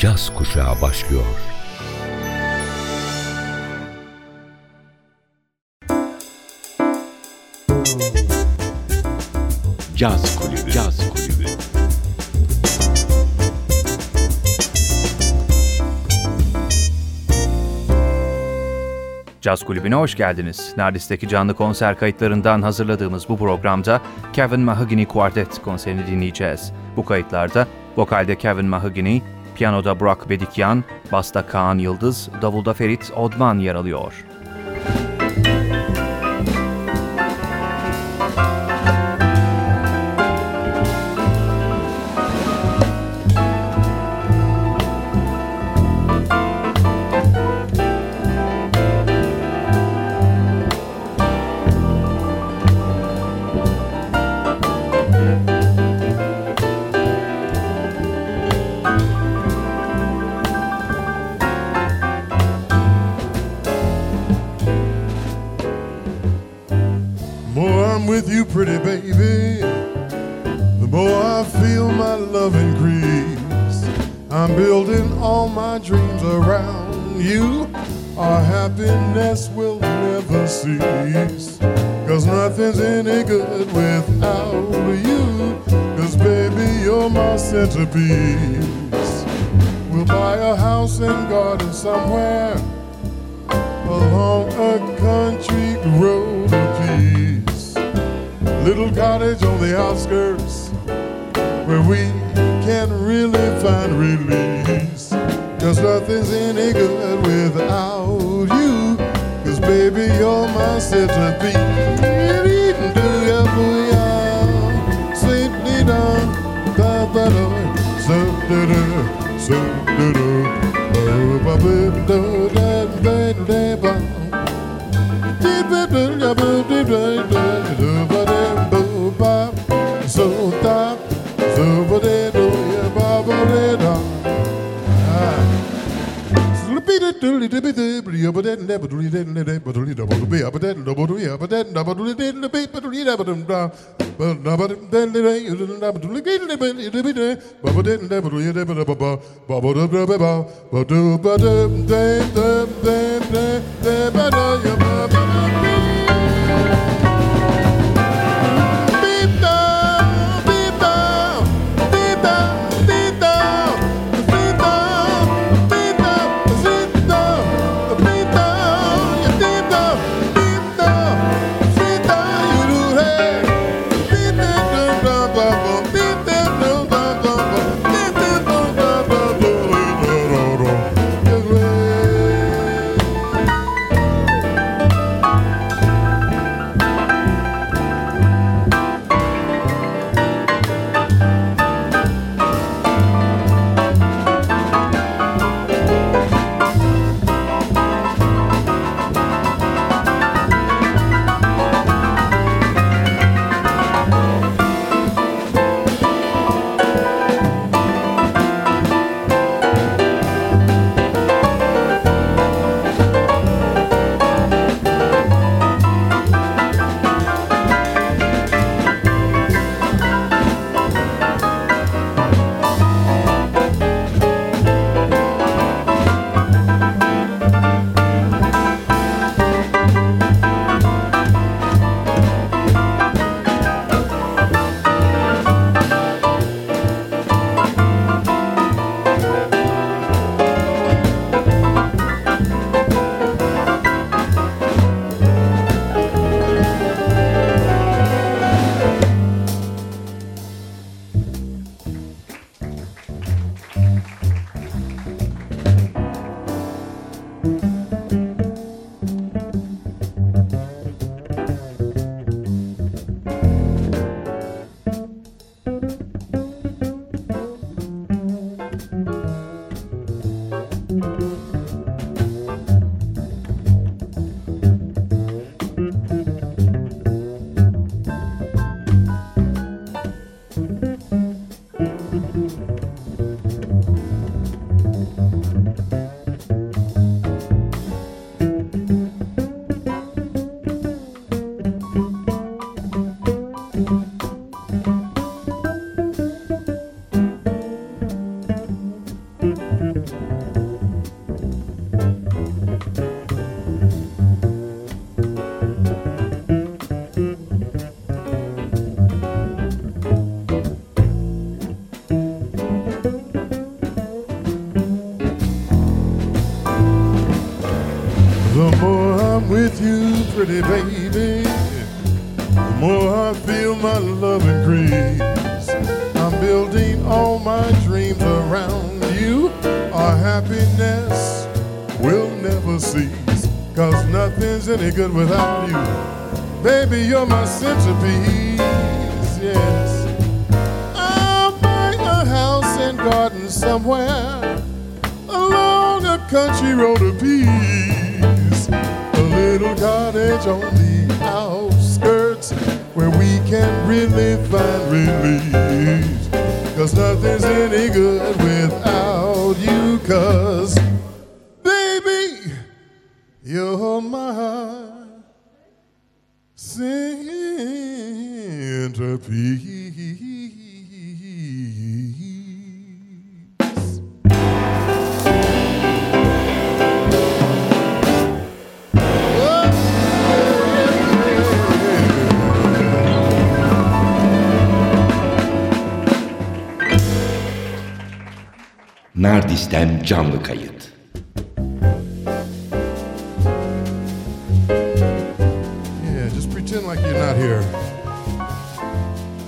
caz kuşağı başlıyor. Caz Kulübü. Caz Kulübü. Caz Kulübü'ne hoş geldiniz. Nardis'teki canlı konser kayıtlarından hazırladığımız bu programda Kevin Mahogany Quartet konserini dinleyeceğiz. Bu kayıtlarda vokalde Kevin Mahogany, Piyanoda Burak Bedikyan, Basta Kaan Yıldız, Davulda Ferit Odman yer alıyor. little cottage on the outskirts where we can really find release. Cause nothing's any good without you. Cause baby, you're my centerpiece. Ba ba da doo ya ba ba da da. Ah, ba ba da doo ba ba da da. Ba ba da doo ba ba da da. Ba ba da doo ba ba da da. Ba ba da doo ba ba da da. Ba ba da doo ba ba da da. Ba ba da doo ba ba da da. Ba ba da doo ba ba da da. Ba ba da doo ba ba da da. Ba ba da doo ba ba da da. Ba ba da doo ba ba da da. Ba ba da doo ba ba da da. Ba ba da doo ba ba da da.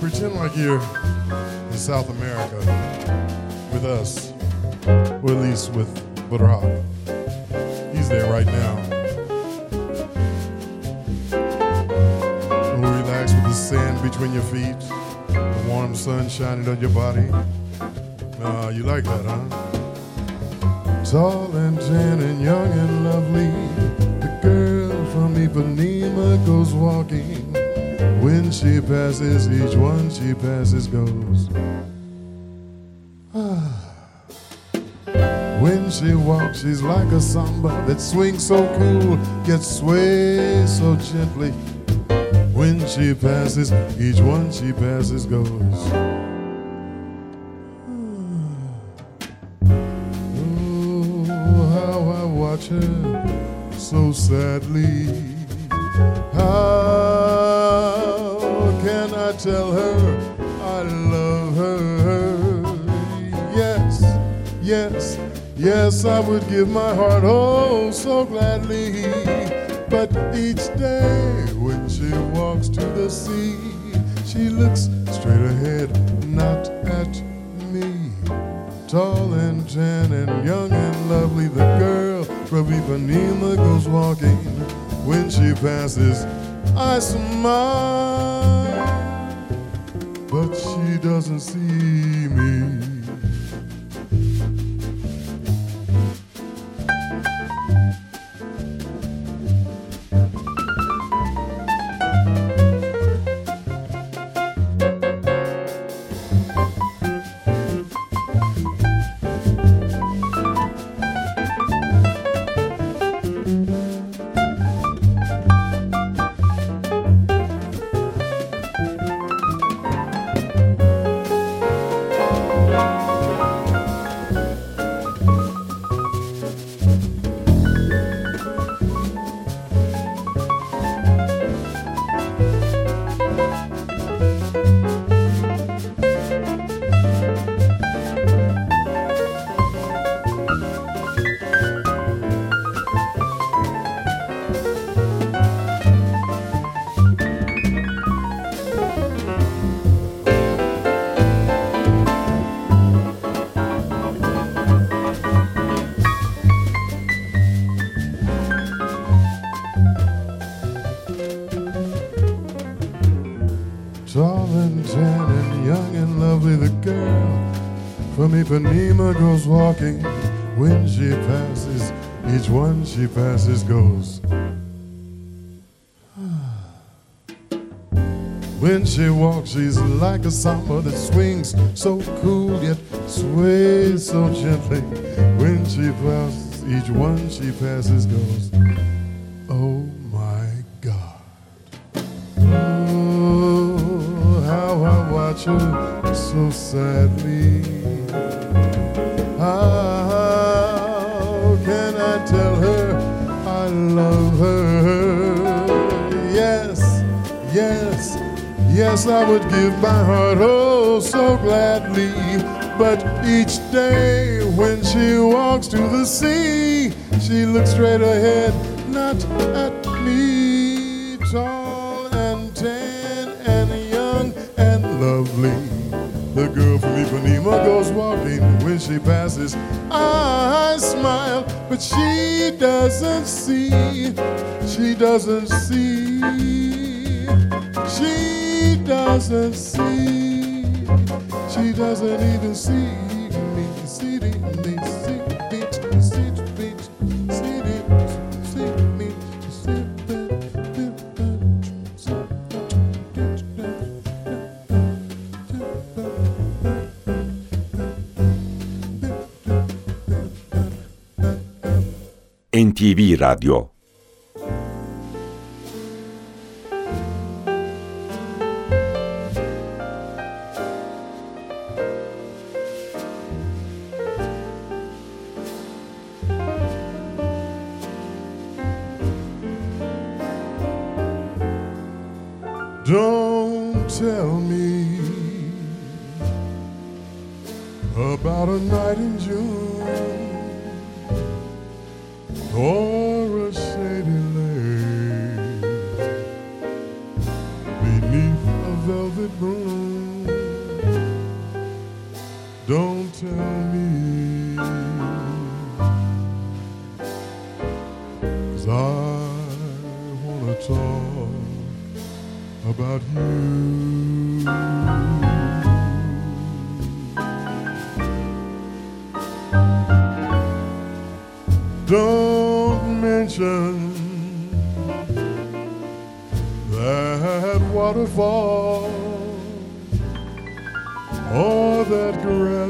Pretend like you're in South America with us, or at least with Burak. He's there right now. Relax with the sand between your feet, the warm sun shining on your body. Uh, you like that, huh? Tall and tan and young and lovely, the girl from Ipanema goes walking. When she passes, each one she passes goes. Ah. When she walks, she's like a samba that swings so cool, yet sways so gently. When she passes, each one she passes goes. Oh, how I watch her so sadly. Tell her I love her? Yes, yes, yes, I would give my heart oh so gladly. But each day when she walks to the sea, she looks straight ahead, not at me. Tall and tan and young and lovely, the girl from Ipanema goes walking. When she passes, I smile, doesn't see me. Ipanema goes walking. When she passes, each one she passes goes. When she walks, she's like a samba that swings so cool yet sways so gently. When she passes, each one she passes goes. Oh my God. Oh, how I watch her so sadly. Love her? Yes, yes, yes, I would give my heart oh so gladly. But each day when she walks to the sea, she looks straight ahead, not at The girl from Ipanema goes walking when she passes. I smile, but she doesn't see. She doesn't see. She doesn't see. She doesn't even see NTV Radyo velvet room. Don't tell me, 'cause I wanna talk about you. Don't mention that waterfall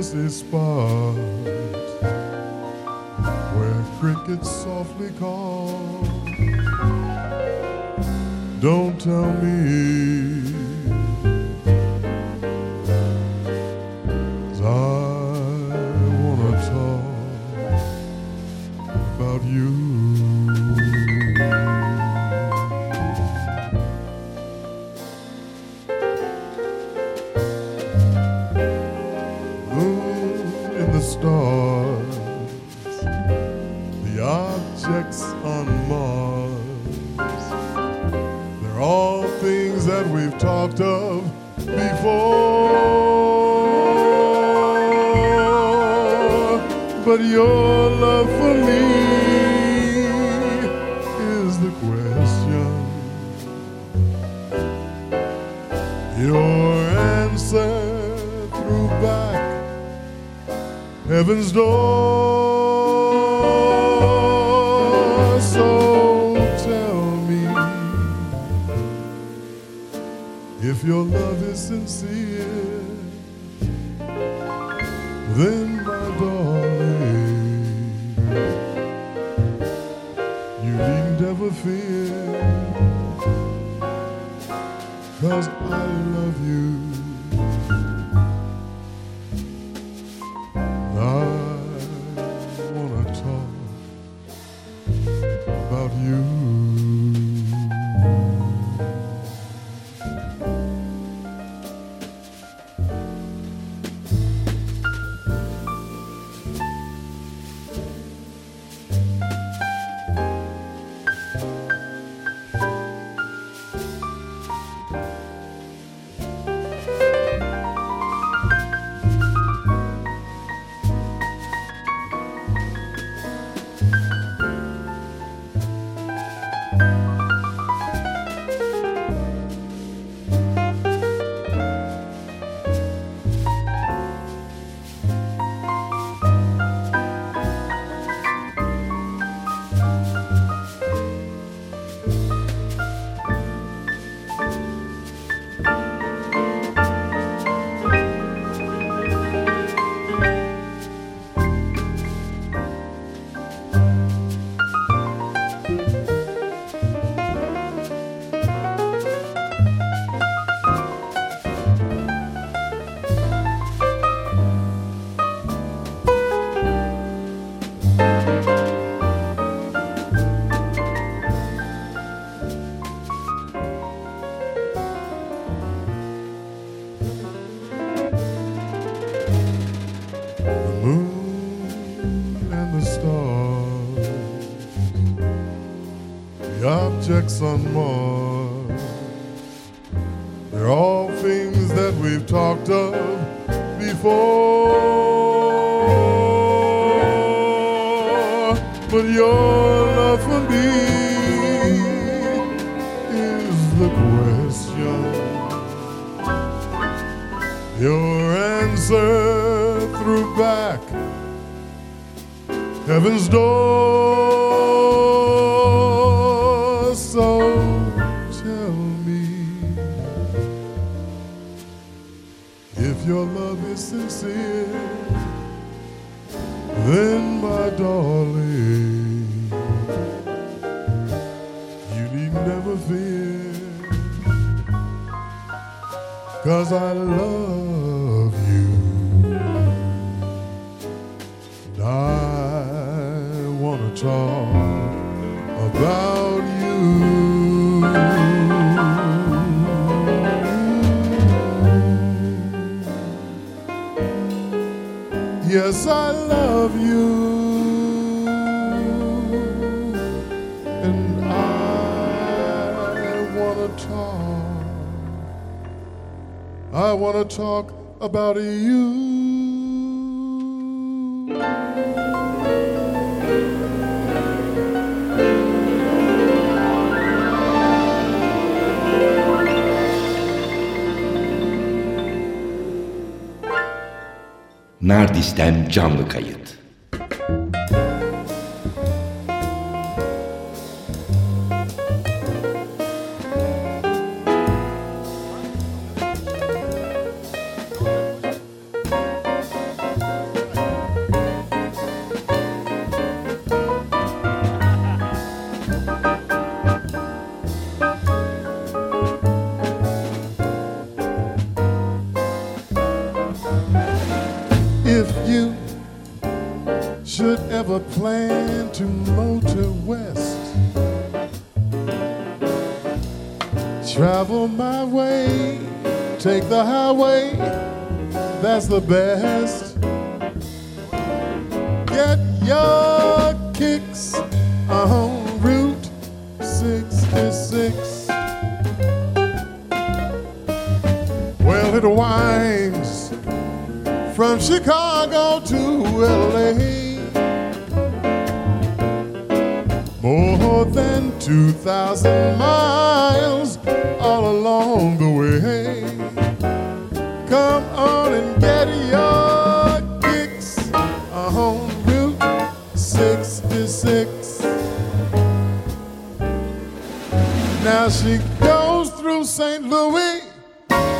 grassy spot where crickets softly call. Don't tell me. Heaven's door. So tell me if your love is sincere, then my darling, you needn't ever fear. Cause I love stars, the I wanna talk about you. Nardis'ten canlı kayıt. Now she goes through St. Louis,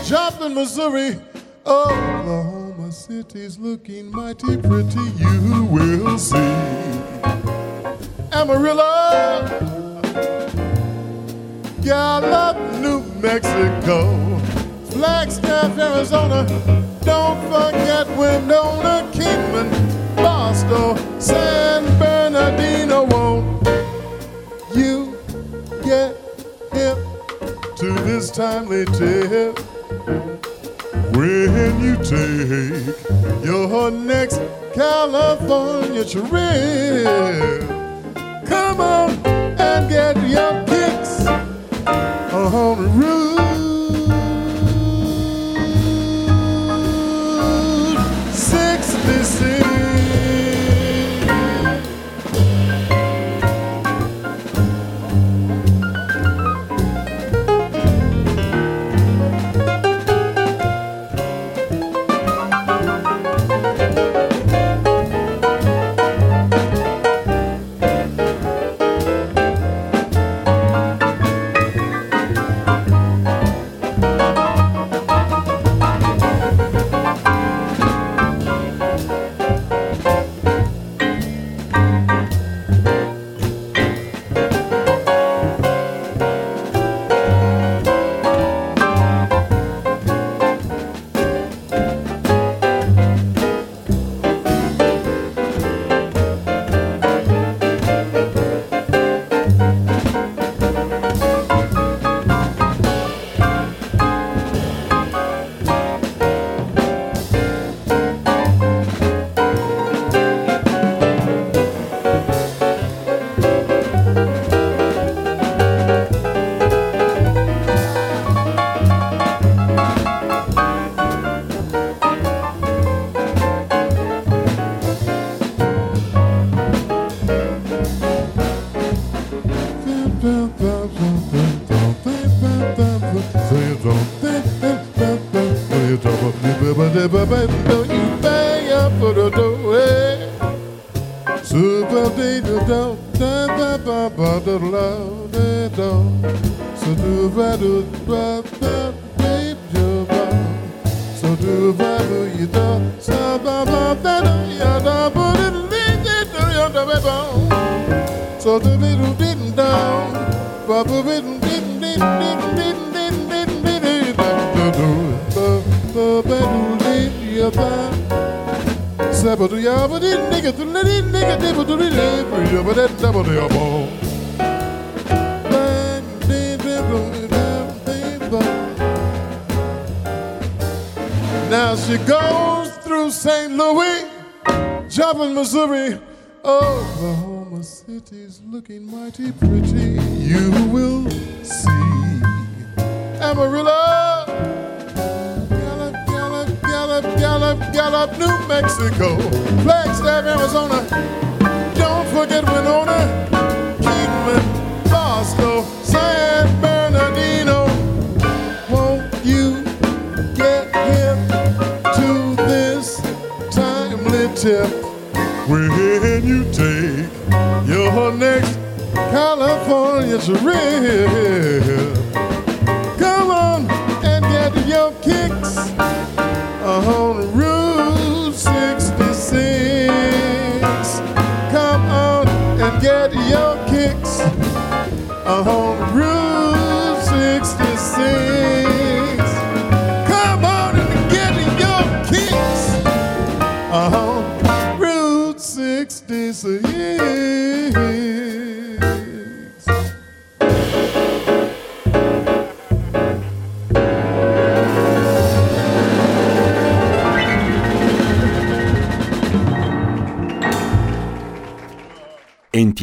Joplin, Missouri. Oklahoma City's looking mighty pretty, you will see. Amarillo, Gallup, New Mexico, Flagstaff, Arizona. Don't forget Winona, Kingman, Barstow, San Bernardino. To this timely tip? when you take your next California trip. Come on and get your kicks on Route 66. Oklahoma City's looking mighty pretty. You will see Amarillo, Gallup, Gallup, Gallup, Gallup, Gallup, New Mexico, Flagstaff, Arizona. Don't forget Winona, Kingman, Barstow, San Bernardino. Won't you get him to this timely tip when you take California trip? Come on and get your kicks on Route 66. Come on and get your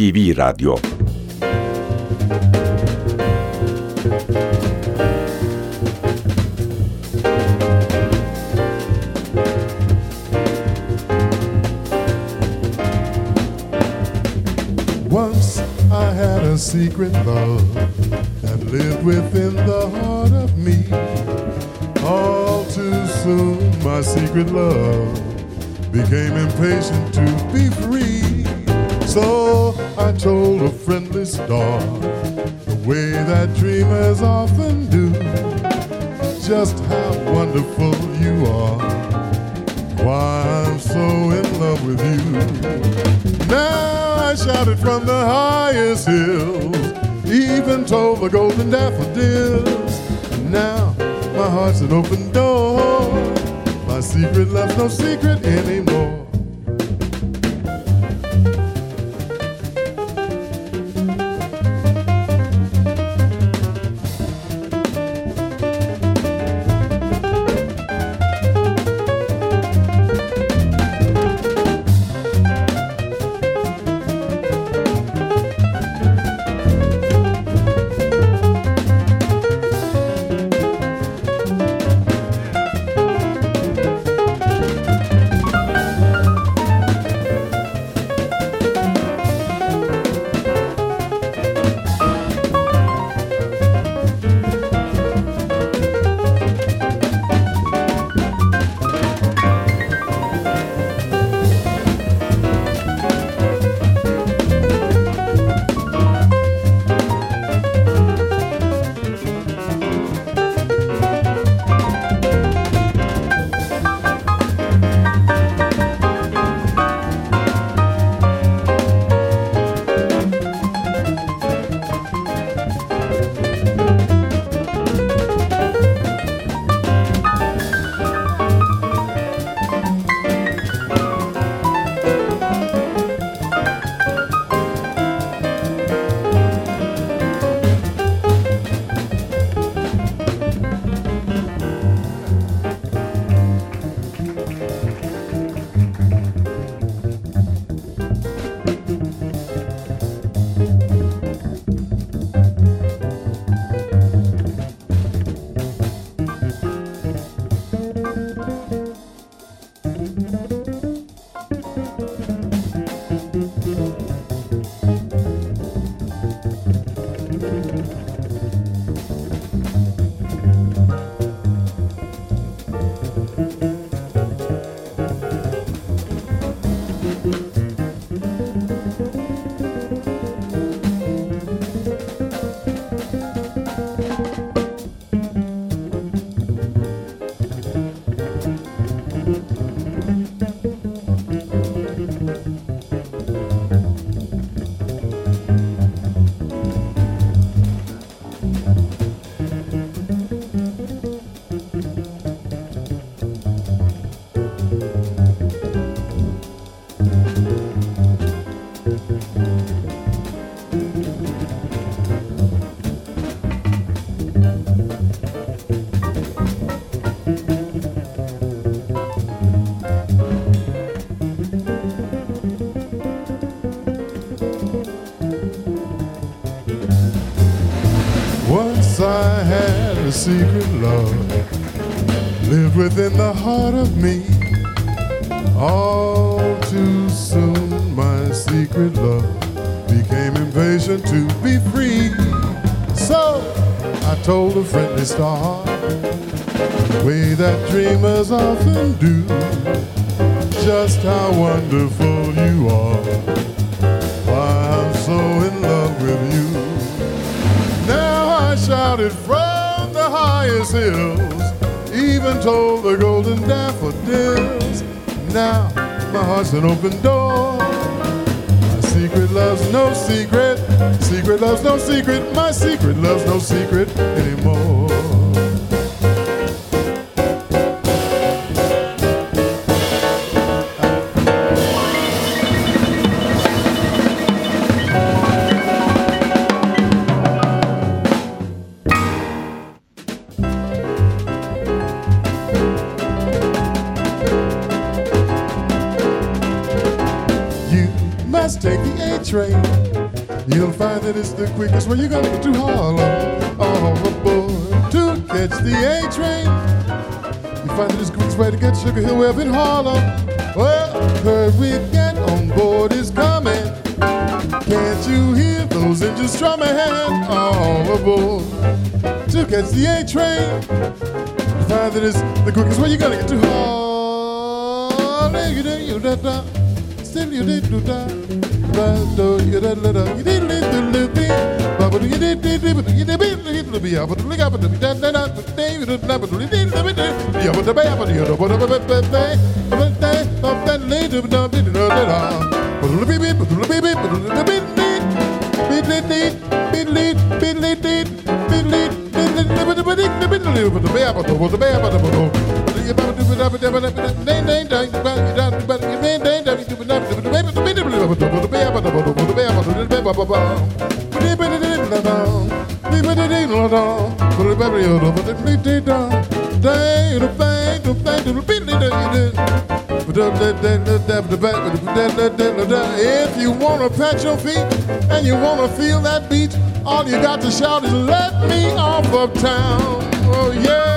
NTV Radyo Once I had a secret love that lived within the heart of me. All too soon, my secret love became impatient to be free. So star the way that dreamers often do, just how wonderful you are. Why I'm so in love with you. Now I shouted from the highest hills, even told the golden daffodils. Now my heart's an open door. My secret love's no secret anymore. My secret love lived within the heart of me. All too soon, my secret love became impatient to be free. So I told a friendly star, the way that dreamers often do, just how wonderful you are. Why I'm so in love with you. Now I shouted from the highest hills, even told the golden daffodils. Now my heart's an open door. My secret love's no secret. Secret love's no secret. My secret love's no secret anymore. Train. You'll find that it's the quickest way you're gonna get to Harlem. Oh, All aboard to catch the A train. You find that it's the quickest way to get Sugar Hill Web in Harlem. Well, hurry, get on board is coming. Can't you hear those engines strumming? Oh, All aboard to catch the A train. You find that it's the quickest way you're gonna get to Harlem. Still you did do that. But do you did little you did little little bit. But you did did did you did bit little bit. But look up at the that that that but they you did not but you did the bit. Yeah, but the bay but you know but but but but they but they of that little bit of it no that. But the baby but the baby but the bit bit bit bit bit bit bit bit bit bit If you wanna pat your feet and you wanna feel that beat, all you got to shout is let me off of town. Oh yeah.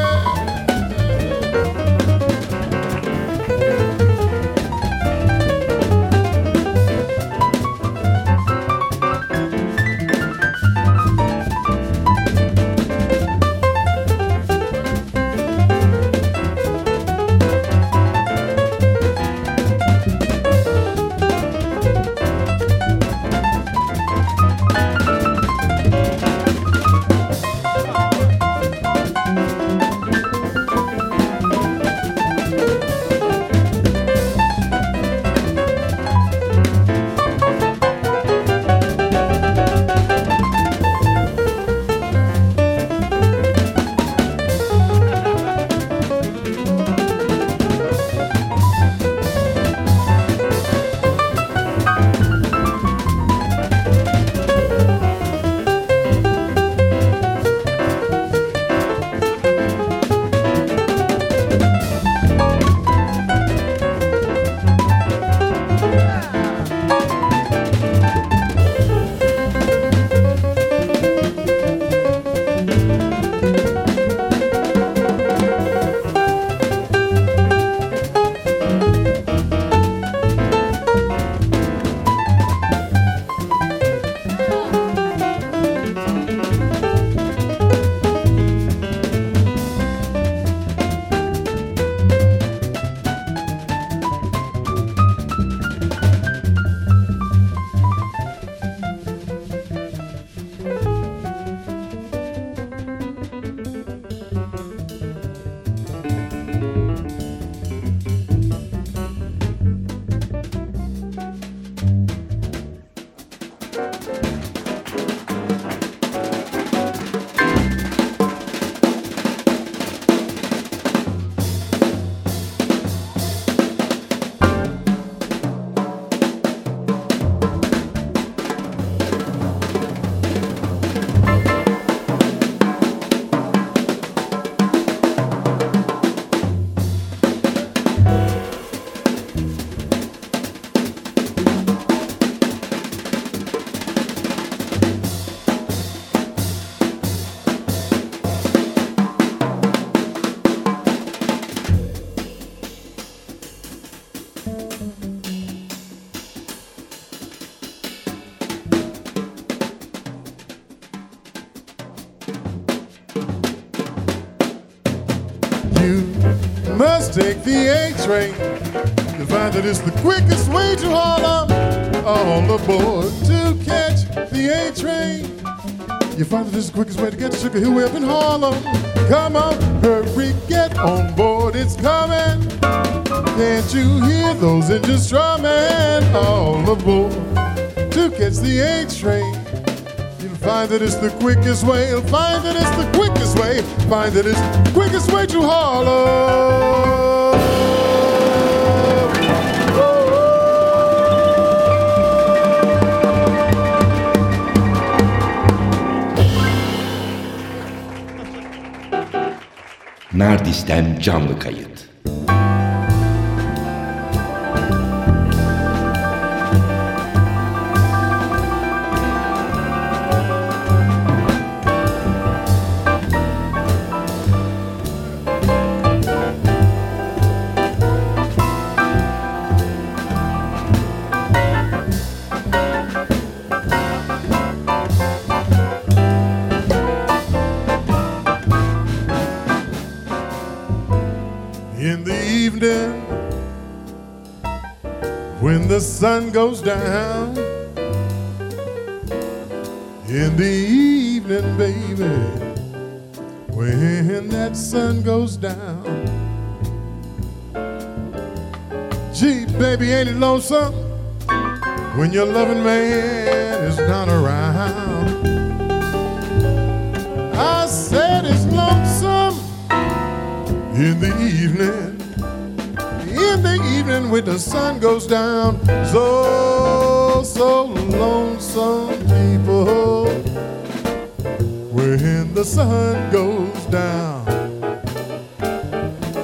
You must take the A train. You'll find that it's the quickest way to Harlem. All aboard to catch the A train. You find that it's the quickest way to get to Sugar Hill way up in Harlem. Come on, hurry, get on board, it's coming. Can't you hear those engines drumming? All aboard to catch the A train. Find that it's the quickest way. Find that it's the quickest way. Find that it's the quickest way to Harlem. Nardis'ten canlı kayıt. Sun goes down. In the evening, baby, when that sun goes down. Gee, baby, ain't it lonesome when your loving man is not around? I said it's lonesome in the evening, in the evening when the sun goes down. So, so lonesome people when the sun goes down.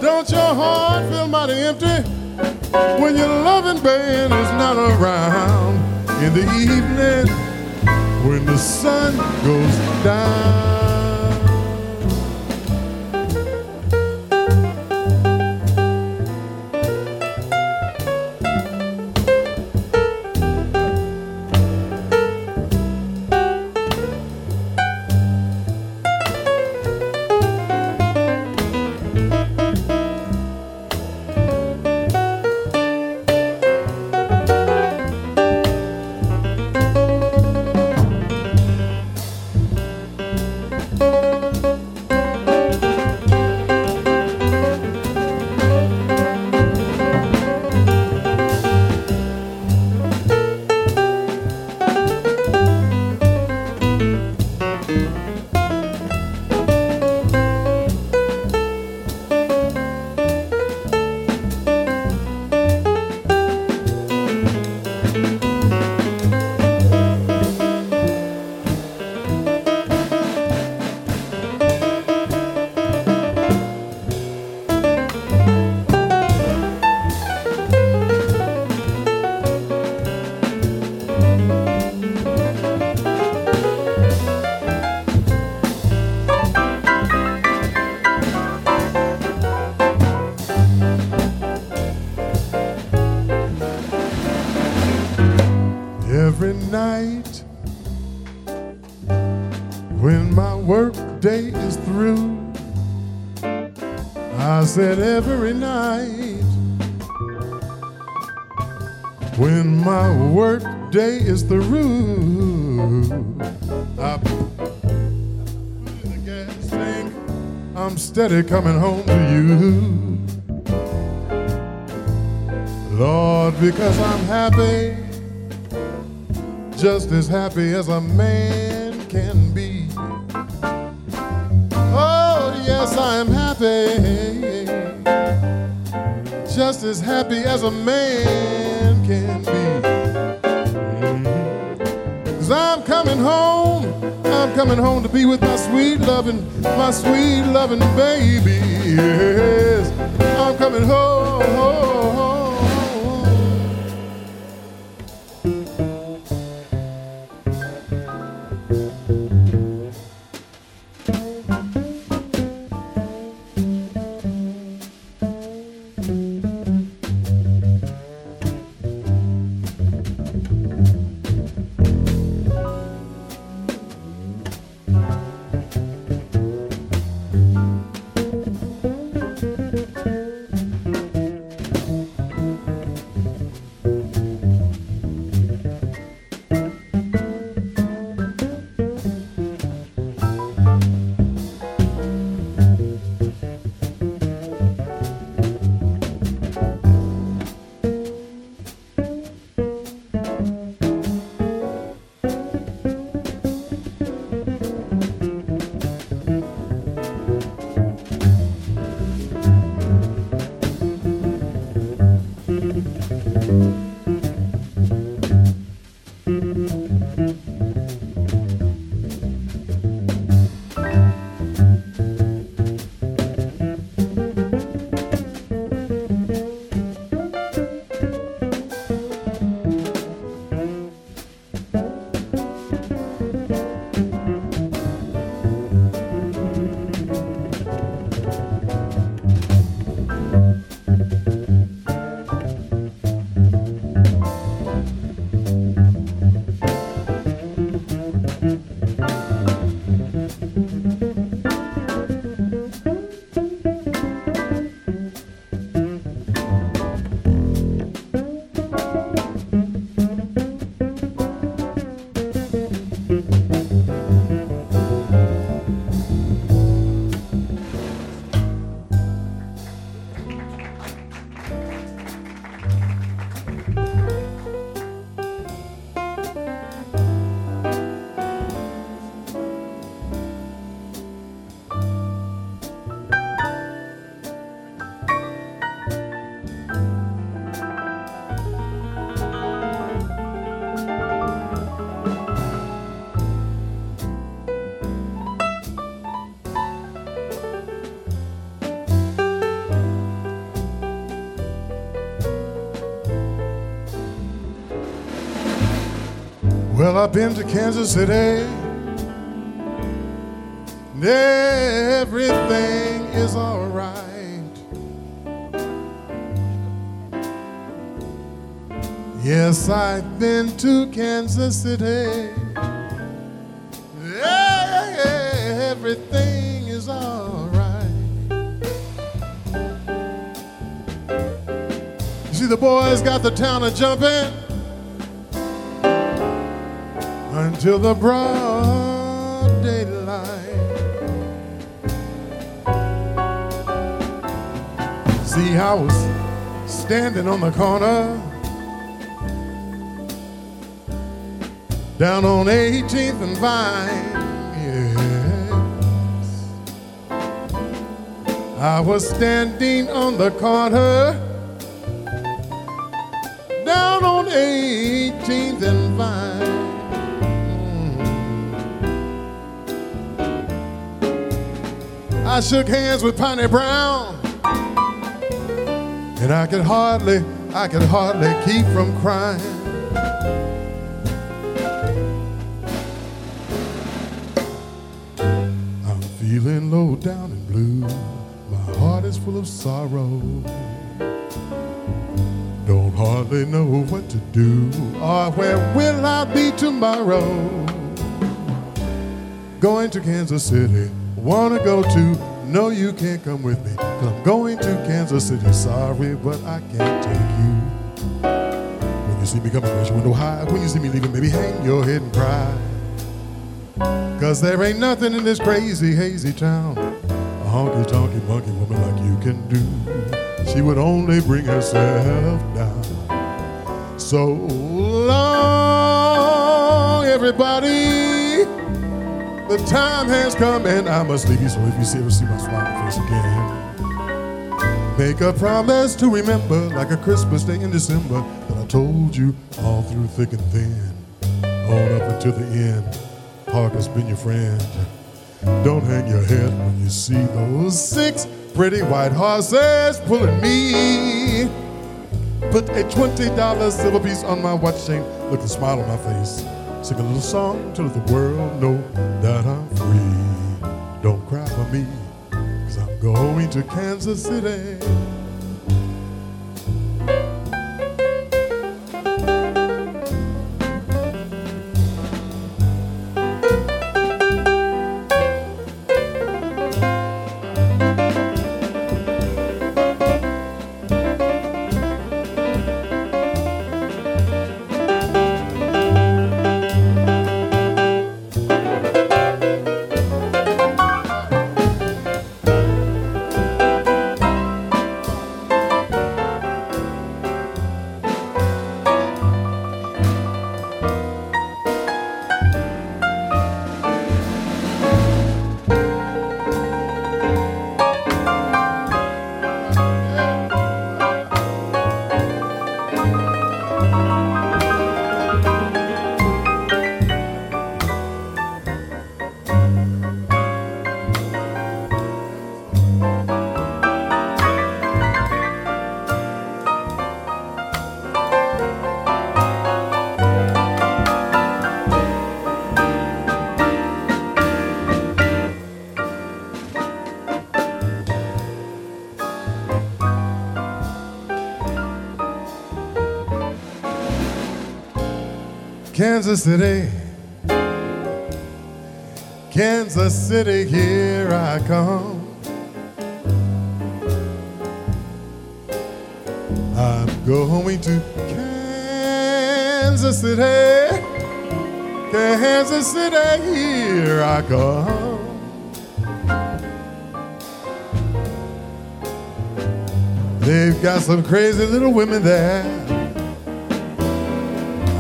Don't your heart feel mighty empty when your loving band is not around in the evening when the sun goes down? Steady coming home to you. Lord, because I'm happy just as happy as a man can be. Oh, yes, I am happy, just as happy as a man can be. Coming home, I'm coming home to be with my sweet loving, my sweet loving baby. Yes, I'm coming home. Well, I've been to Kansas City. And everything is alright. Yes, I've been to Kansas City. Yeah, everything is alright. You see, the boys got the town a jumping until the broad daylight. See, I was standing on the corner down on 18th and Vine. I was standing on the corner I shook hands with Piney Brown, and I could hardly, I could hardly keep from crying. I'm feeling low down and blue. My heart is full of sorrow. Don't hardly know what to do or where will I be tomorrow. Going to Kansas City, wanna go to. No, you can't come with me, cause I'm going to Kansas City. Sorry, but I can't take you. When you see me coming, raise your window high. When you see me leaving, maybe hang your head and cry. Cause there ain't nothing in this crazy, hazy town a honky tonky monkey woman like you can do. She would only bring herself down. So long, everybody. The time has come and I must leave you. So if you see ever see my smiling face again, make a promise to remember, like a Christmas day in December, that I told you all through thick and thin, on up until the end. Parker's been your friend. Don't hang your head when you see those six pretty white horses pulling me. Put a $20 silver piece on my watch chain, look the smile on my face. Sing a little song to let the world know that I'm free. Don't cry for me, cause I'm going to Kansas City. Kansas City, Kansas City, here I come. I'm going to Kansas City, Kansas City, here I come. They've got some crazy little women there.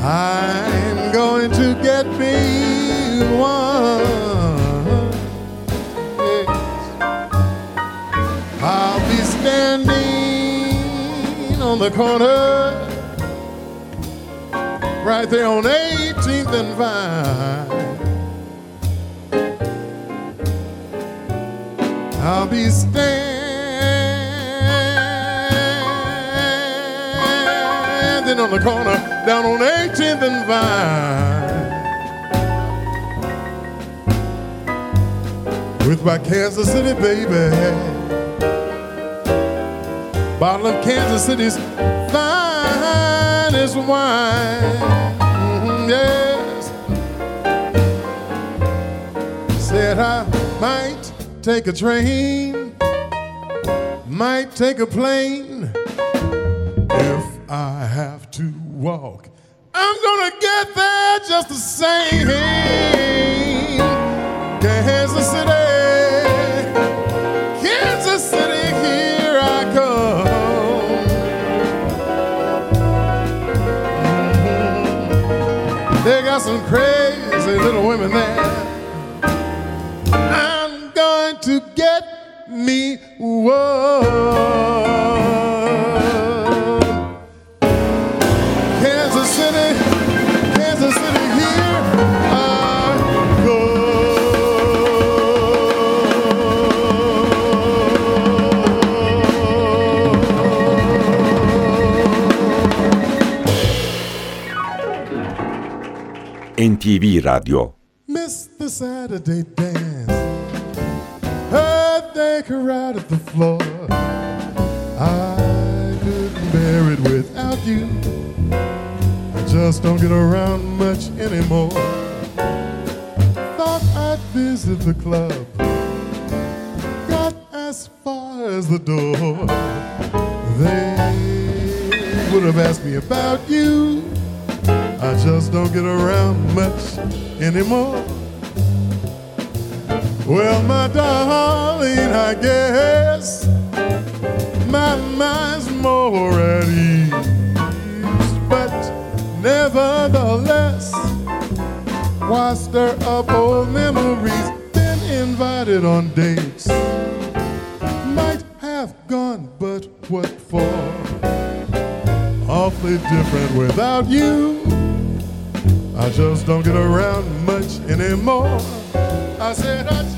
I'm going to get me one. I'll be standing on the corner right there on 18th and Vine. I'll be standing on the corner down on 18th and Vine with my Kansas City baby. Bottle of Kansas City's finest wine. Mm-hmm, yes. Said I might take a train, might take a plane walk. I'm gonna get there just the same. Kansas City, Kansas City, here I come. They got some crazy little women there. I'm going to get me one. NTV Radyo Miss the Saturday dance. I couldn't bear it without you. I just don't get around much anymore. Thought I'd visit the club. Got as far as the door. They would have asked me about don't get around much anymore. Well, my darling, I guess my mind's more at ease. But nevertheless, why stir up old memories? Been invited on dates. Might have gone, but what for? Awfully different without you. I just don't get around much anymore. I said I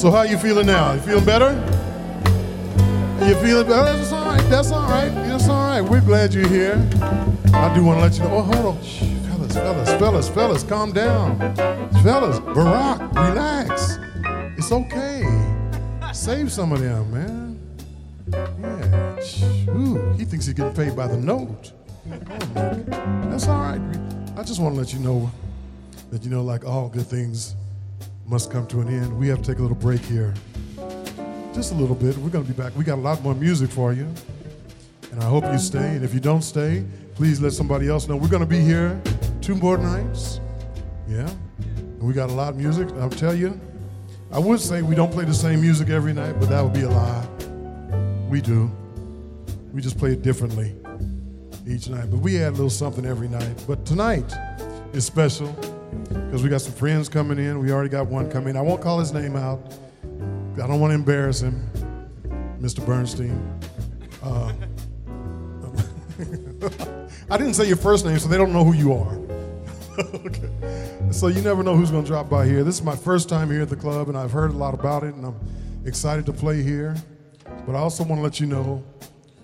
So how you feeling now? You feeling better? You feeling better? Oh, that's all right. That's all right. That's all right. We're glad you're here. I do want to let you know. Oh, hold on. Shh, fellas, fellas, fellas, fellas, calm down. Fellas, Burak, relax. It's okay. Save some of them, man. Yeah. Ooh, he thinks he's getting paid by the note. Oh, That's all right. I just want to let you know that you know, like all good things must come to an end. We have to take a little break here. Just a little bit. We're going to be back. We got a lot more music for you. And I hope you stay. And if you don't stay, please let somebody else know. We're going to be here two more nights. Yeah. And we got a lot of music. I'll tell you, I would say we don't play the same music every night, but that would be a lie. We do. We just play it differently each night. But we add a little something every night. But tonight is special because we got some friends coming in. We already got one coming. I won't call his name out. I don't want to embarrass him, Mr. Bernstein. Uh, I didn't say your first name, so they don't know who you are. okay. So you never know who's going to drop by here. This is my first time here at the club, and I've heard a lot about it, and I'm excited to play here. But I also want to let you know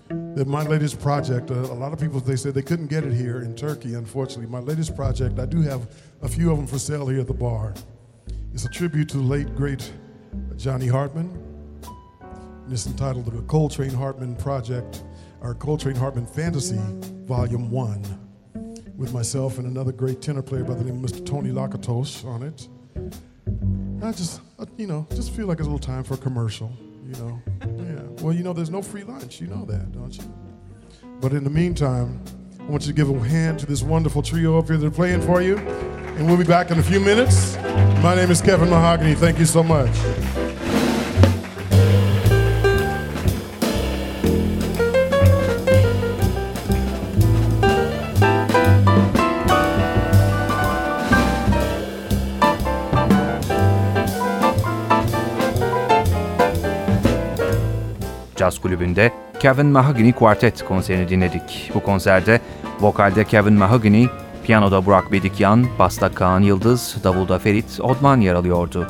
that my latest project, uh, a lot of people, they said they couldn't get it here in Turkey, unfortunately. My latest project, I do have a few of them for sale here at the bar. It's a tribute to the late, great Johnny Hartman. And it's entitled The Coltrane Hartman Project, or Coltrane Hartman Fantasy, Volume 1, with myself and another great tenor player by the name of Mr. Tony Lakatos on it. I just, uh, you know, just feel like it's a little time for a commercial, you know. Yeah. Well, you know, there's no free lunch. You know that, don't you? But in the meantime, I want you to give a hand to this wonderful trio up here that are playing for you. And we'll be back in a few minutes. My name is Kevin Mahogany. Thank you so much. Caz Kulübü'nde Kevin Mahogany Quartet konserini dinledik. Bu konserde vokalde Kevin Mahogany, piyanoda Burak Bedikyan, basta Kaan Yıldız, davulda Ferit Odman yer alıyordu.